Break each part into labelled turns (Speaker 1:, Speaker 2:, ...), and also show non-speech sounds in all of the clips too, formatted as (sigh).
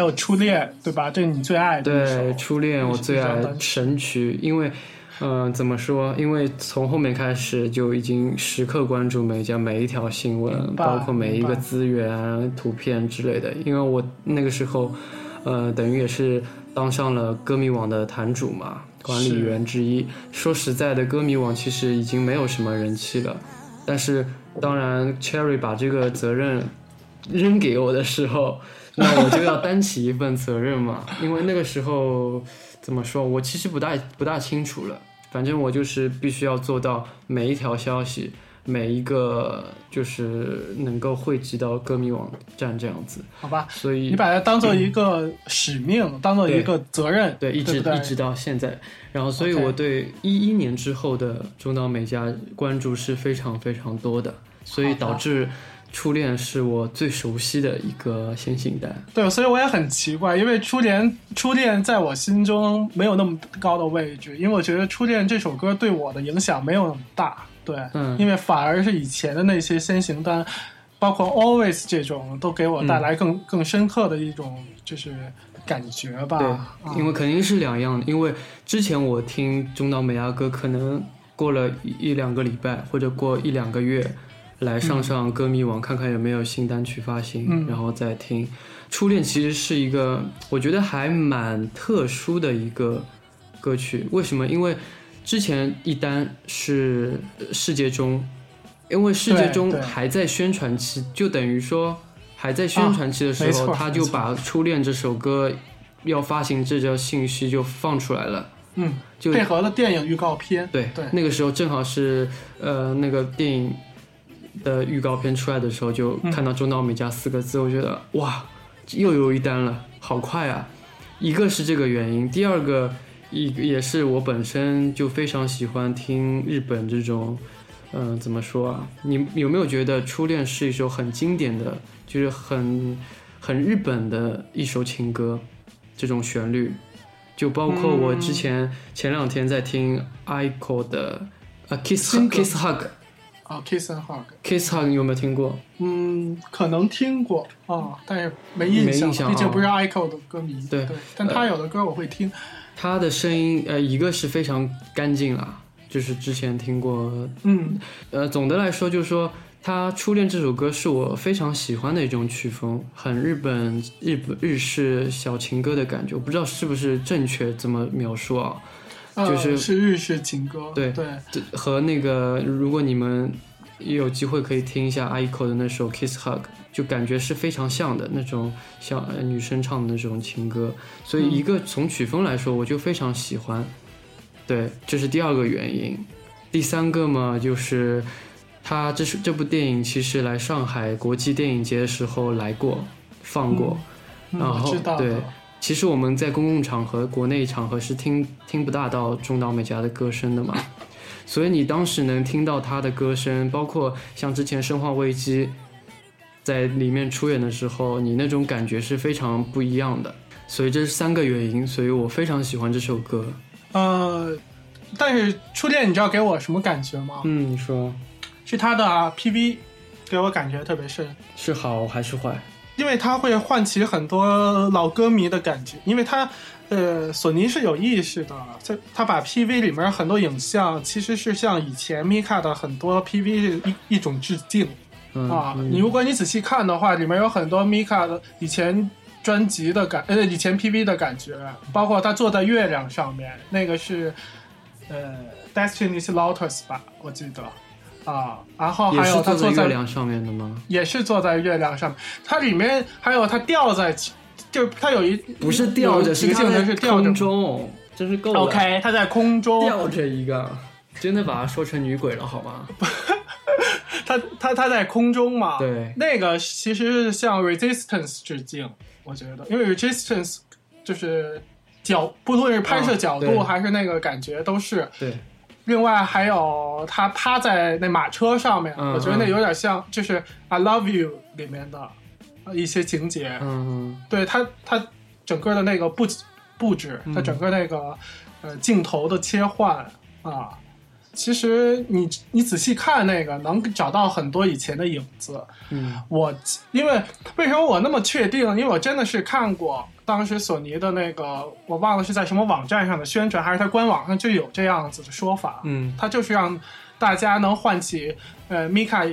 Speaker 1: 还有初恋，对吧？这是你最爱的。
Speaker 2: 对，初恋我最爱神曲，因为，嗯，怎么说？因为从后面开始就已经时刻关注每家每一条新闻，包括每一个资源、图片之类的。因为我那个时候，呃，等于也是当上了歌迷网的坛主嘛，管理员之一。说实在的，歌迷网其实已经没有什么人气了，但是当然，Cherry 把这个责任扔给我的时候。那我就要担起一份责任嘛，因为那个时候怎么说，我其实不大不大清楚了。反正我就是必须要做到每一条消息，每一个就是能够汇集到歌迷网站这样子。
Speaker 1: 好吧，
Speaker 2: 所以
Speaker 1: 你把它当做一个使命，当做一个责任，
Speaker 2: 对，一直
Speaker 1: 一
Speaker 2: 直到现在。然后，所以我对一一年之后的中岛美嘉关注是非常非常多的，所以导致。初恋是我最熟悉的一个先行单，
Speaker 1: 对，所以我也很奇怪，因为初恋初恋在我心中没有那么高的位置，因为我觉得初恋这首歌对我的影响没有那么大，对，
Speaker 2: 嗯，
Speaker 1: 因为反而是以前的那些先行单，包括 Always 这种，都给我带来更更深刻的一种就是感觉吧，
Speaker 2: 对，因为肯定是两样的，因为之前我听中岛美嘉歌，可能过了一两个礼拜或者过一两个月。来上上歌迷网看看有没有新单曲发行，然后再听。初恋其实是一个我觉得还蛮特殊的一个歌曲，为什么？因为之前一单是世界中，因为世界中还在宣传期，就等于说还在宣传期的时候，他就把初恋这首歌要发行这条信息就放出来了。
Speaker 1: 嗯，
Speaker 2: 就
Speaker 1: 配合了电影预告片。
Speaker 2: 对
Speaker 1: 对，
Speaker 2: 那个时候正好是呃那个电影。的预告片出来的时候，就看到“中岛美嘉”四个字，我觉得哇，又有一单了，好快啊！一个是这个原因，第二个一也是我本身就非常喜欢听日本这种，嗯，怎么说啊？你有没有觉得《初恋》是一首很经典的，就是很很日本的一首情歌？这种旋律，就包括我之前前两天在听 Aiko 的《A Kiss Kiss Hug》。
Speaker 1: 啊，Kiss and
Speaker 2: Hug，Kiss Hug 你有没有听过？
Speaker 1: 嗯，可能听过啊，但是没印象，毕竟不是 Ico 的歌迷。
Speaker 2: 对
Speaker 1: 对，但他有的歌我会听。
Speaker 2: 他的声音，呃，一个是非常干净啦，就是之前听过。
Speaker 1: 嗯，
Speaker 2: 呃，总的来说就是说，他初恋这首歌是我非常喜欢的一种曲风，很日本、日本日式小情歌的感觉，我不知道是不是正确怎么描述啊。就是
Speaker 1: 是日式情歌，
Speaker 2: 对
Speaker 1: 对，
Speaker 2: 和那个如果你们有机会可以听一下阿 Iko 的那首 Kiss Hug，就感觉是非常像的那种像女生唱的那种情歌，所以一个从曲风来说，我就非常喜欢。对，这是第二个原因。第三个嘛，就是他这是这部电影其实来上海国际电影节的时候来过放过，然后对。其实我们在公共场合、国内场合是听听不大到中岛美嘉的歌声的嘛，(laughs) 所以你当时能听到她的歌声，包括像之前《生化危机》在里面出演的时候，你那种感觉是非常不一样的。所以这是三个原因，所以我非常喜欢这首歌。
Speaker 1: 呃，但是初恋你知道给我什么感觉吗？
Speaker 2: 嗯，你说，
Speaker 1: 是他的 PV 给我感觉特别深，
Speaker 2: 是好还是坏？
Speaker 1: 因为它会唤起很多老歌迷的感觉，因为它，呃，索尼是有意识的，在他把 PV 里面很多影像其实是向以前 Mika 的很多 PV 一一种致敬啊。你如果你仔细看的话，里面有很多 Mika 的以前专辑的感，呃，以前 PV 的感觉，包括他坐在月亮上面，那个是呃 Destiny's Lotus 吧，我记得。啊，然后还有他坐
Speaker 2: 在月亮上面的吗？
Speaker 1: 也是坐在月亮上面。它里面还有它吊在，就是他有一
Speaker 2: 不是吊着，是
Speaker 1: 镜头是吊
Speaker 2: 着中，真是够了。
Speaker 1: OK，它在空中
Speaker 2: 吊着一个，真的把它说成女鬼了好吗？
Speaker 1: 他他他在空中嘛？
Speaker 2: 对，
Speaker 1: 那个其实是向 Resistance 致敬，我觉得，因为 Resistance 就是角，不论是拍摄角度还是那个感觉都是
Speaker 2: 对。
Speaker 1: 另外还有他趴在那马车上面，我觉得那有点像，就是《I Love You》里面的一些情节。
Speaker 2: 嗯，
Speaker 1: 对他，他整个的那个布布置，他整个那个呃镜头的切换啊，其实你你仔细看那个，能找到很多以前的影子。
Speaker 2: 嗯
Speaker 1: 我因为为什么我那么确定？因为我真的是看过当时索尼的那个，我忘了是在什么网站上的宣传，还是它官网上就有这样子的说法。
Speaker 2: 嗯
Speaker 1: 它就是让大家能唤起呃米卡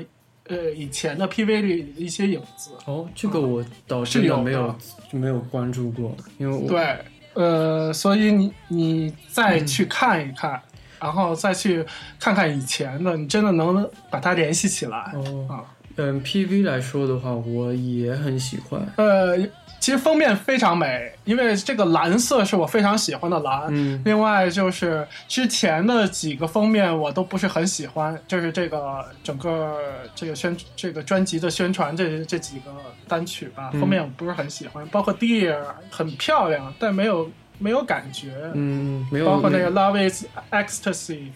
Speaker 1: 呃以前的 PV 里的一些影子。
Speaker 2: 哦，这个我倒
Speaker 1: 是有
Speaker 2: 没有没有关注过，因为我
Speaker 1: 对，呃，所以你你再去看一看，然后再去看看以前的，你真的能把它联系起来。
Speaker 2: 哦
Speaker 1: 啊
Speaker 2: 嗯 PV 来说的话，我也很喜欢。
Speaker 1: 呃，其实封面非常美，因为这个蓝色是我非常喜欢的蓝。
Speaker 2: 嗯
Speaker 1: 另外就是之前的几个封面我都不是很喜欢，就是这个整个这个宣这个专辑的宣传这这几个单曲吧，
Speaker 2: 嗯
Speaker 1: 封面我不是很喜欢，包括 Dear 很漂亮，但没有没有感觉。
Speaker 2: 嗯，没有
Speaker 1: 包括那个 Love is Ecstasy，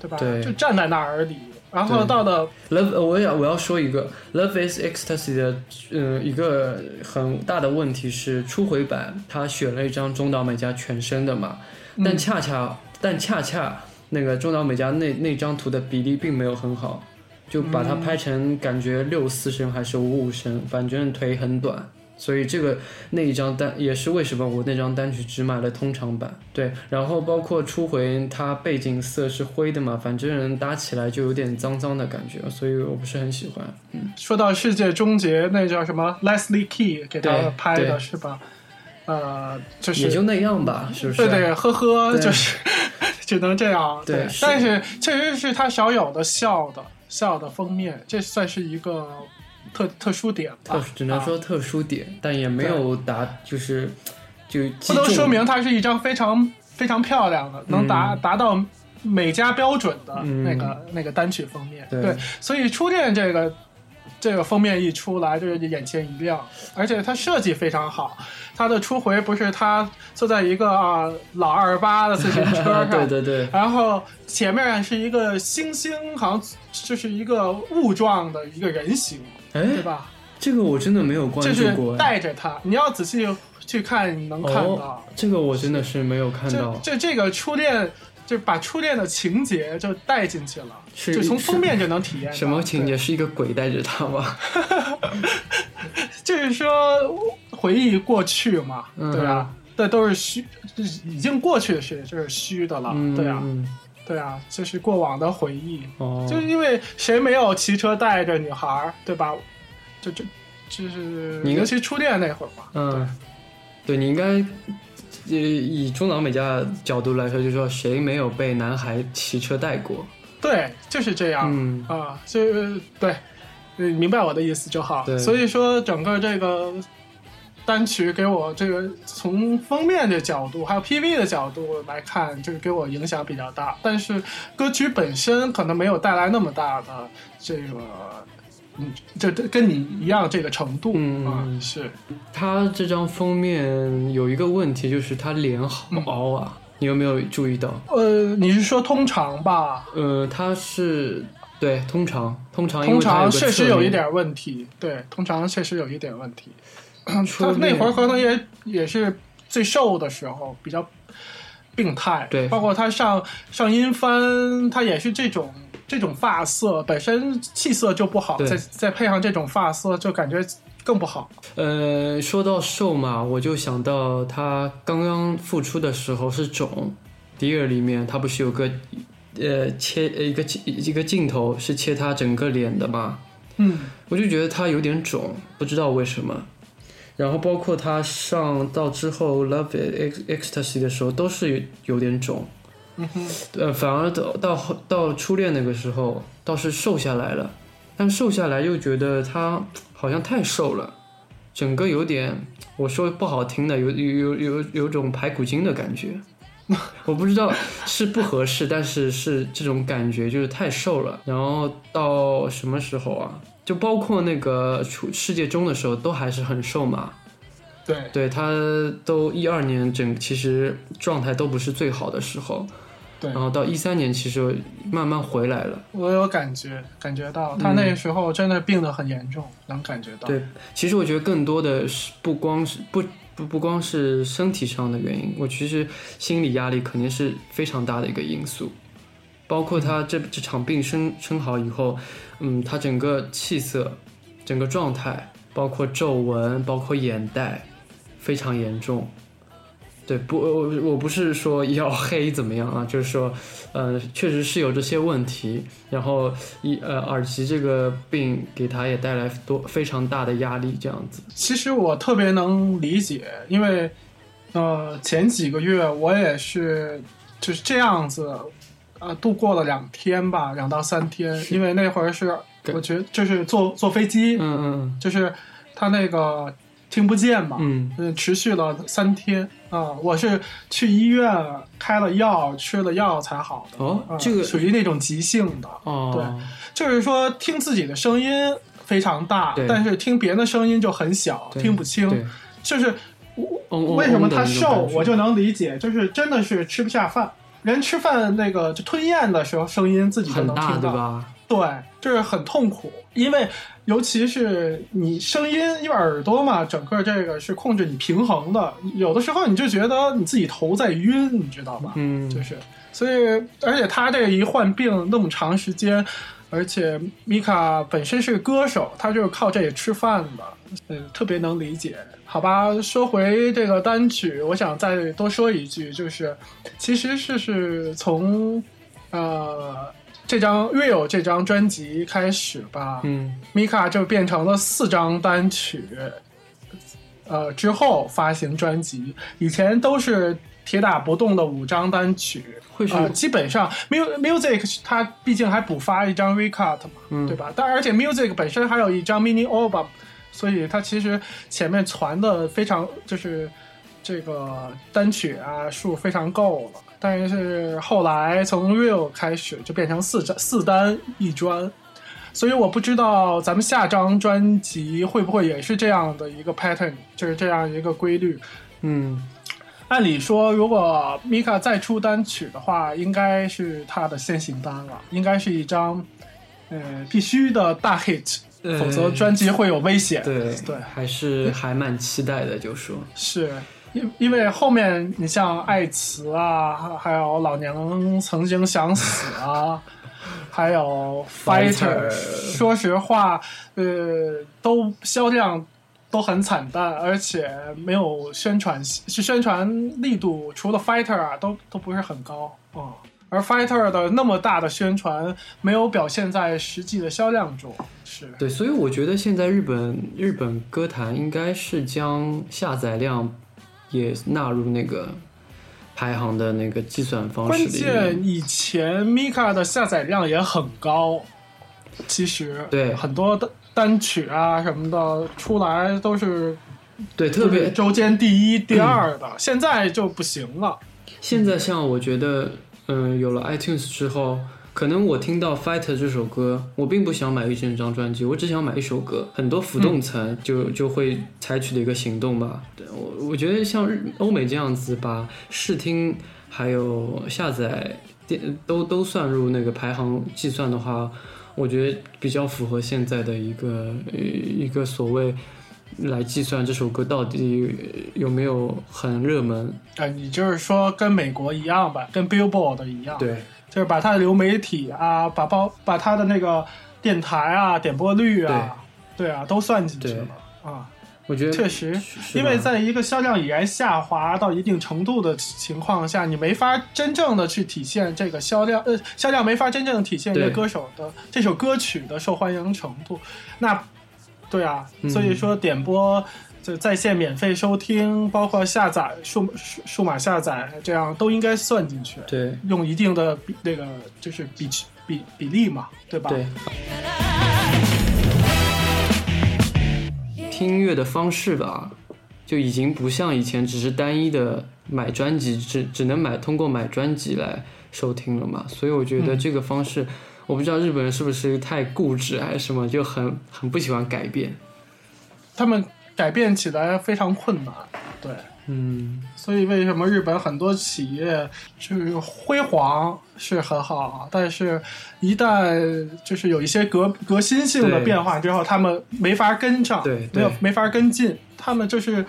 Speaker 1: 对吧？
Speaker 2: 对
Speaker 1: 就站在那儿而已。然后到了
Speaker 2: Love，呃我要我要说一个 Love is Ecstasy 的，呃，一个很大的问题是初回版他选了一张中岛美嘉全身的嘛，
Speaker 1: 嗯
Speaker 2: 但恰恰但恰恰那个中岛美嘉那那张图的比例并没有很好，就把它拍成感觉六四身还是五五身，反正腿很短。所以这个那一张单也是为什么我那张单曲只买了通常版，对，然后包括初回它背景色是灰的嘛，反正搭起来就有点脏脏的感觉，所以我不是很喜欢。
Speaker 1: 嗯说到世界终结，那叫什么 Leslie Key 给他拍的是吧？呃，就是
Speaker 2: 也就那样吧，是不是？
Speaker 1: 对对，呵呵，就是 (laughs) 只能这样。
Speaker 2: 对是
Speaker 1: 但是确实是他少有的笑的笑的封面，这算是一个特特殊点吧
Speaker 2: 特。只能
Speaker 1: 啊
Speaker 2: 说特殊点，但也没有达，就是就
Speaker 1: 不能说明它是一张非常非常漂亮的，能达、
Speaker 2: 嗯
Speaker 1: 达到美加标准的
Speaker 2: 嗯
Speaker 1: 那个、那个单曲封面。
Speaker 2: 对
Speaker 1: 所以初恋这个这个封面一出来，就是眼前一亮，而且它设计非常好。它的初回不是他坐在一个啊老二八的自行车 (laughs) 上，
Speaker 2: 对对对，
Speaker 1: 然后前面是一个星星，好像就是一个雾状的一个人形，
Speaker 2: 哎，
Speaker 1: 对吧？
Speaker 2: 这个我真的没有关注过，哎
Speaker 1: 带着他，你要仔细去看，你能看到。
Speaker 2: 哦，这个我真的是没有看
Speaker 1: 这
Speaker 2: 到，
Speaker 1: 这这个初恋，就把初恋的情节就带进去了，
Speaker 2: 是
Speaker 1: 就从封面就能体验
Speaker 2: 什么情节？是一个鬼带着他吗？
Speaker 1: 对 (laughs) 就是说回忆过去嘛，
Speaker 2: 嗯
Speaker 1: 对啊，这都是虚，就是已经过去的事，这是虚的了，
Speaker 2: 嗯，
Speaker 1: 对啊，
Speaker 2: 嗯
Speaker 1: 对啊，这是过往的回忆。
Speaker 2: 哦，
Speaker 1: 就是因为谁没有骑车带着女孩儿，对吧？就就就是，
Speaker 2: 你
Speaker 1: 尤其初恋那会儿嘛，
Speaker 2: 嗯，对你应该。呃，以中岛美嘉的角度来说，就是说谁没有被男孩骑车带过？
Speaker 1: 对，就是这样。
Speaker 2: 嗯
Speaker 1: 啊，就是对，你明白我的意思就好。
Speaker 2: 对
Speaker 1: 所以说整个这个单曲给我这个从封面的角度，还有 PV 的角度来看，就是给我影响比较大。但是歌曲本身可能没有带来那么大的这个，嗯，就跟你一样这个程度
Speaker 2: 嗯
Speaker 1: 啊，
Speaker 2: 嗯
Speaker 1: 是
Speaker 2: 他这张封面有一个问题，就是他脸好凹啊，你有没有注意到？
Speaker 1: 呃，你是说通常吧？
Speaker 2: 呃，他是对通常通常
Speaker 1: 通常确实有一点问题，对，通常确实有一点问题。他那会儿可能也也是最瘦的时候，比较病态。
Speaker 2: 对
Speaker 1: 包括他上上音翻，他也是这种这种发色，本身气色就不好，再再配上这种发色，就感觉更不好。
Speaker 2: 呃，说到瘦嘛，我就想到他刚刚复出的时候是肿，迪尔里面他不是有个呃切呃一个一个镜头是切他整个脸的嘛，
Speaker 1: 嗯，
Speaker 2: 我就觉得他有点肿，不知道为什么。然后包括他上到之后《Love Ex- Ecstasy》的时候，都是有有点肿。
Speaker 1: 嗯哼，
Speaker 2: 呃，反而到到后到初恋那个时候，倒是瘦下来了，但瘦下来又觉得他好像太瘦了，整个有点，我说不好听的，有有有有有种排骨精的感觉。(laughs) 我不知道是不合适，但是是这种感觉，就是太瘦了。然后到什么时候啊？就包括那个出世界中的时候，都还是很瘦嘛。
Speaker 1: 对，
Speaker 2: 对他都一二年整其实状态都不是最好的时候，
Speaker 1: 对
Speaker 2: 然后到一三年其实慢慢回来了。
Speaker 1: 我有感觉，感觉到他那个时候真的病得很严重，能感觉到。
Speaker 2: 对，其实我觉得更多的是不光是不不不光是身体上的原因，我其实心理压力肯定是非常大的一个因素。包括他这这场病生生好以后，嗯，他整个气色、整个状态，包括皱纹，包括眼袋，非常严重。对，不，我我不是说要黑怎么样啊，(laughs) 就是说，呃，确实是有这些问题。然后一呃，耳疾这个病给他也带来多非常大的压力，这样子。
Speaker 1: 其实我特别能理解，因为呃，前几个月我也是就是这样子，呃，度过了两天吧，两到三天。因为那会儿是我觉得就是坐坐飞机，
Speaker 2: 嗯嗯
Speaker 1: 就是他那个听不见嘛，
Speaker 2: 嗯
Speaker 1: 嗯，持续了三天啊、我是去医院开了药，吃了药才好的。
Speaker 2: 哦
Speaker 1: 啊
Speaker 2: 这个
Speaker 1: 属于那种急性的，
Speaker 2: 哦，
Speaker 1: 对就是说听自己的声音非常大
Speaker 2: 对，
Speaker 1: 但是听别人的声音就很小，听不清。就是
Speaker 2: 嗡嗡
Speaker 1: 为什么他瘦，我就能理解，就是真的是吃不下饭。人吃饭那个就吞咽的时候，声音自己就
Speaker 2: 很大，
Speaker 1: 能听到，
Speaker 2: 对吧？
Speaker 1: 对，就是很痛苦，因为尤其是你声音，因为耳朵嘛，整个这个是控制你平衡的，有的时候你就觉得你自己头在晕，你知道吧？
Speaker 2: 嗯，
Speaker 1: 就是，所以而且他这一患病那么长时间，而且米卡本身是个歌手，他就是靠这个吃饭的，嗯，特别能理解。好吧，说回这个单曲，我想再多说一句，就是其实是是从呃这张《Real》这张专辑开始吧，
Speaker 2: 嗯
Speaker 1: ，Mika 就变成了四张单曲，呃，之后发行专辑，以前都是铁打不动的五张单曲，
Speaker 2: 会是
Speaker 1: 呃，基本上 mu music 它毕竟还补发一张 recut 嘛，
Speaker 2: 嗯
Speaker 1: 对吧？但而且 music 本身还有一张 mini album，所以他其实前面传的非常就是这个单曲啊数非常够了。但是后来从 real 开始就变成四张四单一专，所以我不知道咱们下张专辑会不会也是这样的一个 pattern，就是这样一个规律。
Speaker 2: 嗯
Speaker 1: 按理说，如果 Mika 再出单曲的话，应该是他的先行单了，应该是一张呃必须的大 hit，
Speaker 2: 呃
Speaker 1: 否则专辑会有危险。
Speaker 2: 对
Speaker 1: 对，
Speaker 2: 还是还蛮期待的，就说
Speaker 1: 是因因为后面你像爱词啊，还还有老娘曾经想死啊，(laughs) 还有
Speaker 2: Fighter
Speaker 1: 说实话，呃，都销量都很惨淡，而且没有宣传，是宣传力度除了 Fighter 啊，都都不是很高哦。而 Fighter 的那么大的宣传没有表现在实际的销量中，是
Speaker 2: 对，所以我觉得现在日本日本歌坛应该是将下载量也纳入那个排行的那个计算方式里面。
Speaker 1: 键以前 Mika 的下载量也很高，其实
Speaker 2: 对
Speaker 1: 很多单单曲啊什么的出来都是
Speaker 2: 对，特别
Speaker 1: 周间第一、第二的，现在就不行了。
Speaker 2: 现在像我觉得，嗯，有了 iTunes 之后，可能我听到《Fighter》这首歌，我并不想买一整张专辑，我只想买一首歌。很多浮动层就、就会采取的一个行动吧。对我，我觉得像日欧美这样子，把试听还有下载电都都算入那个排行计算的话，我觉得比较符合现在的一个呃一个所谓。来计算这首歌到底有没有很热门？
Speaker 1: 啊，你就是说跟美国一样吧，跟 Billboard 一样，，
Speaker 2: 对，
Speaker 1: 就是把它的流媒体啊，把包把它的那个电台啊、点播率啊，对啊，都算进去了啊。
Speaker 2: 我觉得
Speaker 1: 确实，因为在一个销量已然下滑到一定程度的情况下，你没法真正的去体现这个销量，呃，销量没法真正地体现一个歌手的这首歌曲的受欢迎程度。那，对啊，
Speaker 2: 嗯
Speaker 1: 所以说点播。就在线免费收听，包括下载数数数码下载，这样都应该算进去，
Speaker 2: 对
Speaker 1: 用一定的比那个就是比比比例嘛，对吧？
Speaker 2: 对。听音乐的方式吧，就已经不像以前只是单一的买专辑，只只能买通过买专辑来收听了嘛。所以我觉得
Speaker 1: 嗯
Speaker 2: 这个方式，我不知道日本人是不是太固执还是什么，就很很不喜欢改变。
Speaker 1: 他们改变起来非常困难，对。
Speaker 2: 嗯，
Speaker 1: 所以为什么日本很多企业就是辉煌是很好，但是一旦就是有一些革革新性的变化之后，他们没法跟上，
Speaker 2: 对
Speaker 1: 没有没法跟进，他们就是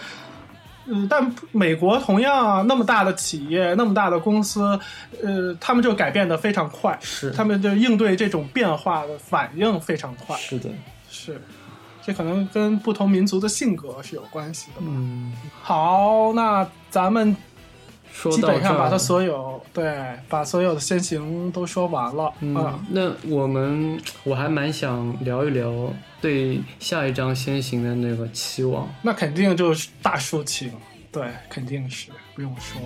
Speaker 1: 呃，但美国同样啊那么大的企业，那么大的公司，呃，他们就改变的非常快，
Speaker 2: 是
Speaker 1: 他们就应对这种变化的反应非常快，
Speaker 2: 是的，
Speaker 1: 是，这可能跟不同民族的性格是有关系的吧。
Speaker 2: 嗯，
Speaker 1: 好，那咱们基
Speaker 2: 说到这儿
Speaker 1: 本上把它所有对，把所有的先行都说完了
Speaker 2: 嗯
Speaker 1: 啊。，
Speaker 2: 那我们我还蛮想聊一聊对下一张先行的那个期望。
Speaker 1: 那肯定就是大抒情，对，肯定是不用说。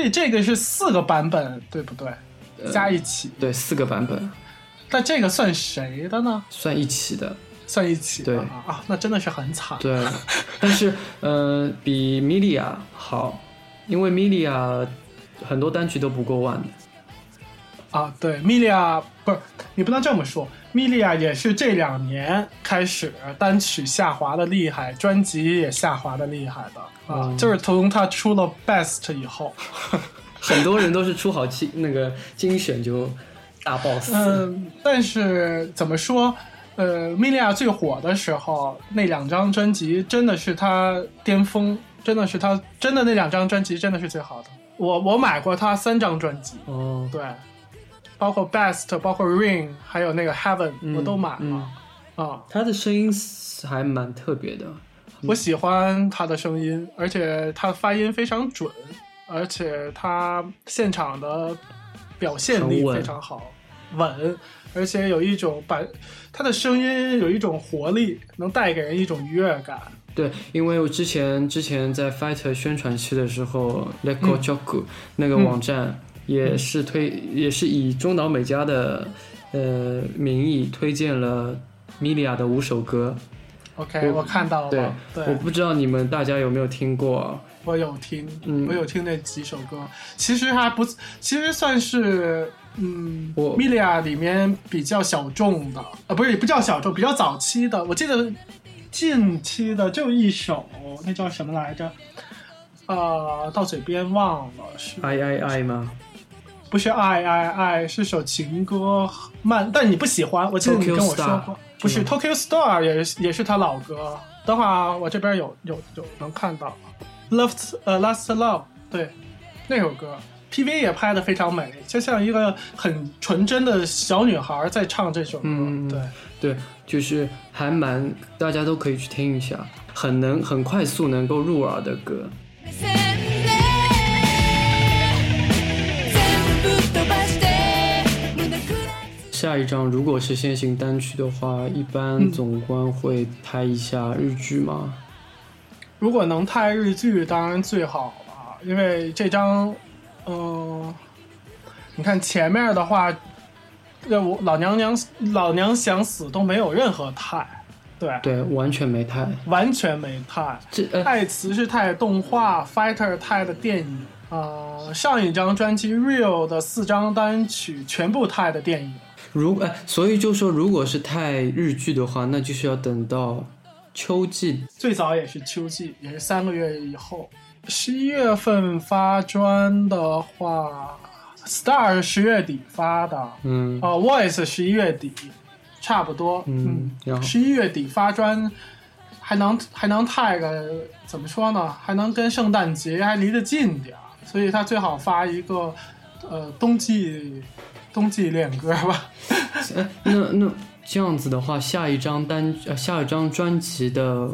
Speaker 1: 以这个是四个版本，对不对？加一起，
Speaker 2: 对，四个版本
Speaker 1: 但这个算谁的呢？
Speaker 2: 算一起的。
Speaker 1: 算一起的
Speaker 2: 对
Speaker 1: 啊啊，那真的是很惨。
Speaker 2: 对，但是呃，比米莉亚好，因为米莉亚很多单曲都不过万的。
Speaker 1: 啊，对，米莉亚不是你不能这么说，米莉亚也是这两年开始单曲下滑的厉害，专辑也下滑的厉害的啊，
Speaker 2: 嗯
Speaker 1: 就是从他出了 Best 以后，(laughs)
Speaker 2: 很多人都是出好精那个精选就大 boss。
Speaker 1: 嗯，但是怎么说？呃，米莉亚最火的时候，那两张专辑真的是她巅峰，真的是她真的那两张专辑真的是最好的。我我买过她三张专辑，
Speaker 2: 哦，
Speaker 1: 对，包括 Best，包括 Rain，还有那个 Heaven，、
Speaker 2: 嗯
Speaker 1: 我都买了。
Speaker 2: 嗯
Speaker 1: 啊，
Speaker 2: 他的声音还蛮特别的。
Speaker 1: 我喜欢他的声音，而且他发音非常准，而且他现场的表现力非常好，稳，而且有一种把他的声音有一种活力，能带给人一种愉悦感。
Speaker 2: 对，因为我之前之前在 Fighter 宣传期的时候，Let Go j o k u 那个网站也是推，也是以中岛美嘉的呃名义推荐了米莉亚的五首歌。
Speaker 1: OK，
Speaker 2: 我
Speaker 1: 我看到了，
Speaker 2: 对
Speaker 1: 对，
Speaker 2: 我不知道你们大家有没有听过？
Speaker 1: 我有听，
Speaker 2: 嗯
Speaker 1: 我有听那几首歌，其实还不，其实算是，嗯
Speaker 2: 我
Speaker 1: 米莉亚里面比较小众的，啊，不是，也不叫小众，比较早期的。我记得近期的就一首，那叫什么来着？呃，到嘴边忘了，是
Speaker 2: 爱爱爱吗？
Speaker 1: 不是爱爱爱？是首情歌，慢，但你不喜欢，我记得你跟我说
Speaker 2: Star
Speaker 1: 过，不是 Tokyo Star 也是也是他老歌。等会儿啊我这边有有有能看到，Love 呃 Last Love 对那首歌，PV 也拍的非常美，就像一个很纯真的小女孩在唱这首歌。
Speaker 2: 嗯
Speaker 1: 对，
Speaker 2: 对，就是还蛮大家都可以去听一下，很能很快速能够入耳的歌。下一张如果是先行单曲的话，一般
Speaker 1: 嗯
Speaker 2: 总观会拍一下日剧吗？
Speaker 1: 如果能拍日剧，当然最好了，因为这张，嗯、你看前面的话，呃，我老娘娘老娘想死都没有任何泰，对，
Speaker 2: 对，完全没太。
Speaker 1: 完全没泰。
Speaker 2: 这呃，
Speaker 1: 泰词是泰动画，Fighter 泰的电影，呃，上一张专辑 Real 的四张单曲全部泰的电影。
Speaker 2: 如哎，所以就说，如果是太日剧的话，那就是要等到秋季。
Speaker 1: 最早也是秋季，也是三个月以后。十一月份发专的话，Star 是十月底发的，
Speaker 2: 嗯
Speaker 1: 呃，Voice 十一月底，差不多。
Speaker 2: 嗯
Speaker 1: 十一月底发专，还能还能 tag 怎么说呢？还能跟圣诞节还离得近点儿，所以他最好发一个呃冬季冬季恋歌吧。
Speaker 2: 哎，那那这样子的话，下一张单呃下一张专辑的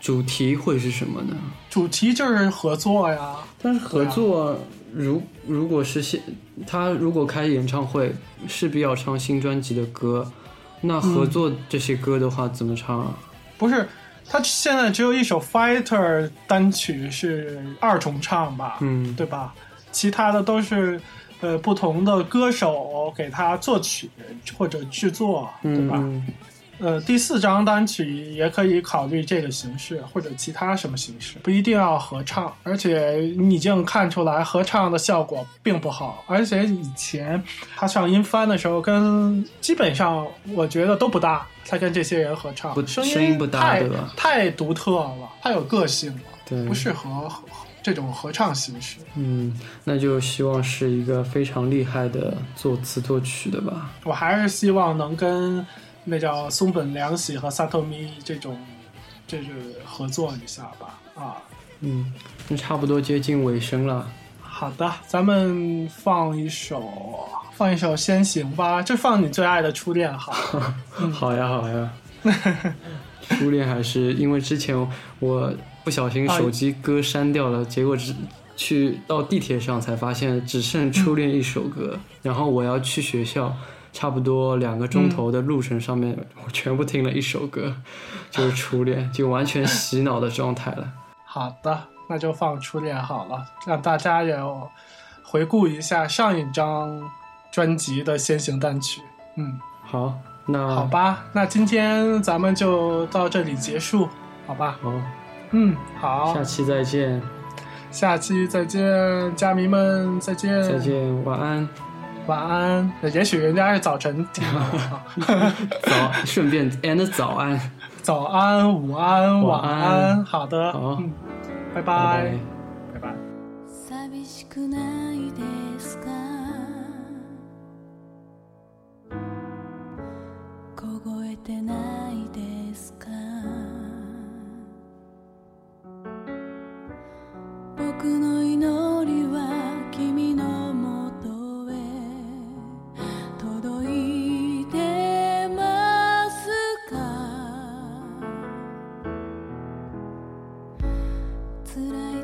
Speaker 2: 主题会是什么呢？
Speaker 1: 主题就是合作呀，
Speaker 2: 但是合作，如如果是现他如果开演唱会，势必要唱新专辑的歌，那合作这些歌的话怎么唱啊？
Speaker 1: 不是。他现在只有一首 Fighter 单曲是二重唱吧，
Speaker 2: 嗯，
Speaker 1: 对吧？其他的都是呃不同的歌手给他作曲或者制作，对吧？呃，第四张单曲也可以考虑这个形式，或者其他什么形式，不一定要合唱。而且你已经看出来合唱的效果并不好，而且以前他上音翻的时候，跟基本上我觉得都不搭。他跟这些人合唱，
Speaker 2: 不
Speaker 1: 声
Speaker 2: 声音不搭
Speaker 1: 太独特了，太有个性了，
Speaker 2: 对
Speaker 1: 不适合合这种合唱形式。
Speaker 2: 嗯，那就希望是一个非常厉害的作词作曲的吧。
Speaker 1: 我还是希望能跟那叫松本凉喜和萨托米这种，这是合作一下吧。啊，
Speaker 2: 嗯，那差不多接近尾声了。
Speaker 1: 好的，咱们放一首，放一首《先行》吧。就放你最爱的《初恋》好。(laughs)
Speaker 2: 好呀，好呀。(laughs) 初恋还是因为之前我不小心手机歌删掉了，结果只去到地铁上才发现只剩《初恋》一首歌，然后我要去学校，差不多两个钟头的路程上面，我全部听了一首歌，就是《初恋》，就完全洗脑的状态了。(laughs)
Speaker 1: 好的，那就放《初恋》好了，让大家也回顾一下上一张专辑的先行单曲。嗯，
Speaker 2: 好，那
Speaker 1: 好吧，那今天咱们就到这里结束，好吧？
Speaker 2: 好，
Speaker 1: 嗯，好，
Speaker 2: 下期再见，
Speaker 1: 下期再见，家迷们再见，
Speaker 2: 再，见，晚安，
Speaker 1: 晚安。也许人家是早晨 (laughs)
Speaker 2: 早，顺便 and 早安，
Speaker 1: 早安、午安、晚
Speaker 2: 晚
Speaker 1: 安。好的，
Speaker 2: 好。
Speaker 1: 嗯，拜
Speaker 2: 拜。
Speaker 1: 拜，拜
Speaker 3: 辛い